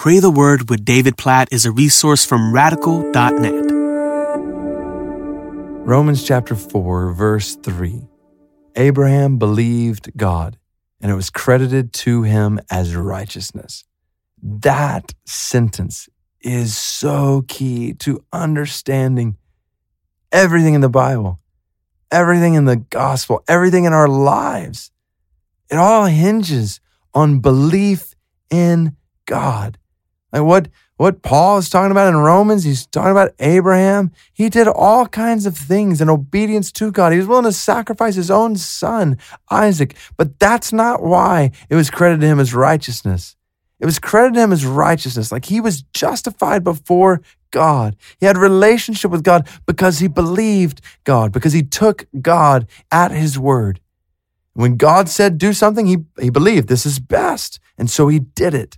Pray the Word with David Platt is a resource from radical.net. Romans chapter 4, verse 3. Abraham believed God, and it was credited to him as righteousness. That sentence is so key to understanding everything in the Bible, everything in the gospel, everything in our lives. It all hinges on belief in God. Like what, what Paul is talking about in Romans, he's talking about Abraham. He did all kinds of things in obedience to God. He was willing to sacrifice his own son, Isaac. But that's not why it was credited to him as righteousness. It was credited to him as righteousness, like he was justified before God. He had relationship with God because he believed God, because he took God at his word. When God said do something, he, he believed this is best. And so he did it.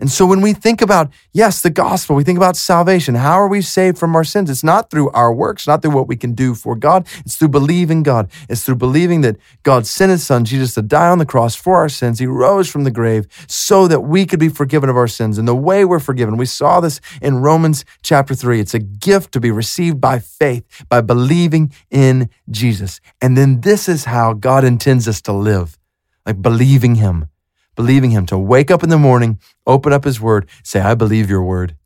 And so when we think about, yes, the gospel, we think about salvation. How are we saved from our sins? It's not through our works, not through what we can do for God. It's through believing God. It's through believing that God sent his son, Jesus, to die on the cross for our sins. He rose from the grave so that we could be forgiven of our sins. And the way we're forgiven, we saw this in Romans chapter three. It's a gift to be received by faith, by believing in Jesus. And then this is how God intends us to live, like believing him believing Him, to wake up in the morning, open up His Word, say, I believe your Word.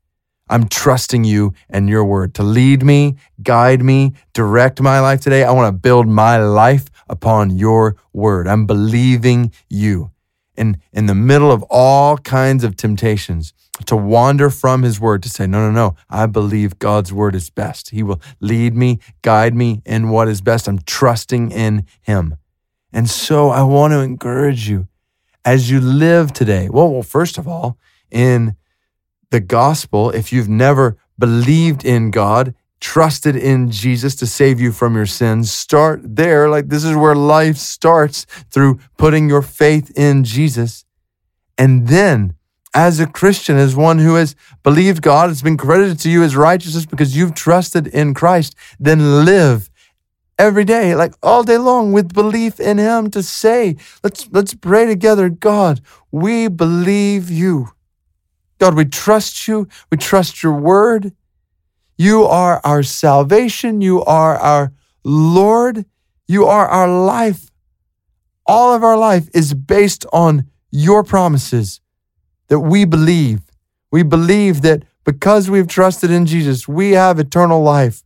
I'm trusting you and your Word to lead me, guide me, direct my life today. I want to build my life upon your Word. I'm believing you. In, in the middle of all kinds of temptations, to wander from his word, to say, No, no, no, I believe God's word is best. He will lead me, guide me in what is best. I'm trusting in him. And so I want to encourage you as you live today? Well, well, first of all, in the gospel, if you've never believed in God, trusted in Jesus to save you from your sins, start there. Like this is where life starts through putting your faith in Jesus. And then, as a Christian, as one who has believed God, it's been credited to you as righteousness because you've trusted in Christ, then live every day, like all day long, with belief in Him to say, let's, let's pray together. God, we believe you. God, we trust you. We trust your word. You are our salvation. You are our Lord. You are our life. All of our life is based on your promises that we believe. We believe that because we've trusted in Jesus, we have eternal life.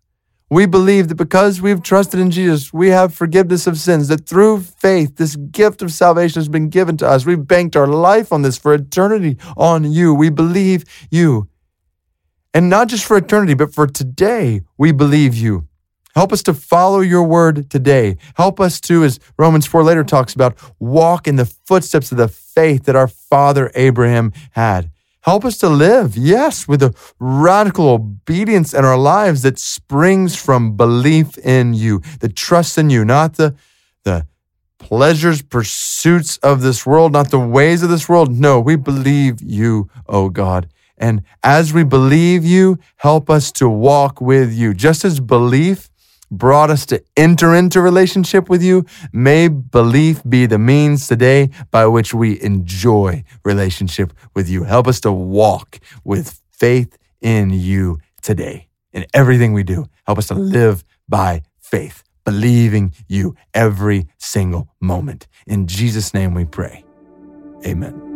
We believe that because we've trusted in Jesus, we have forgiveness of sins, that through faith, this gift of salvation has been given to us. We've banked our life on this for eternity on you. We believe you. And not just for eternity, but for today, we believe you. Help us to follow your word today. Help us to, as Romans 4 later talks about, walk in the footsteps of the faith that our father Abraham had. Help us to live, yes, with a radical obedience in our lives that springs from belief in you, the trust in you, not the, the pleasures, pursuits of this world, not the ways of this world. No, we believe you, oh God. And as we believe you, help us to walk with you. Just as belief brought us to enter into relationship with you, may belief be the means today by which we enjoy relationship with you. Help us to walk with faith in you today in everything we do. Help us to live by faith, believing you every single moment. In Jesus' name we pray. Amen.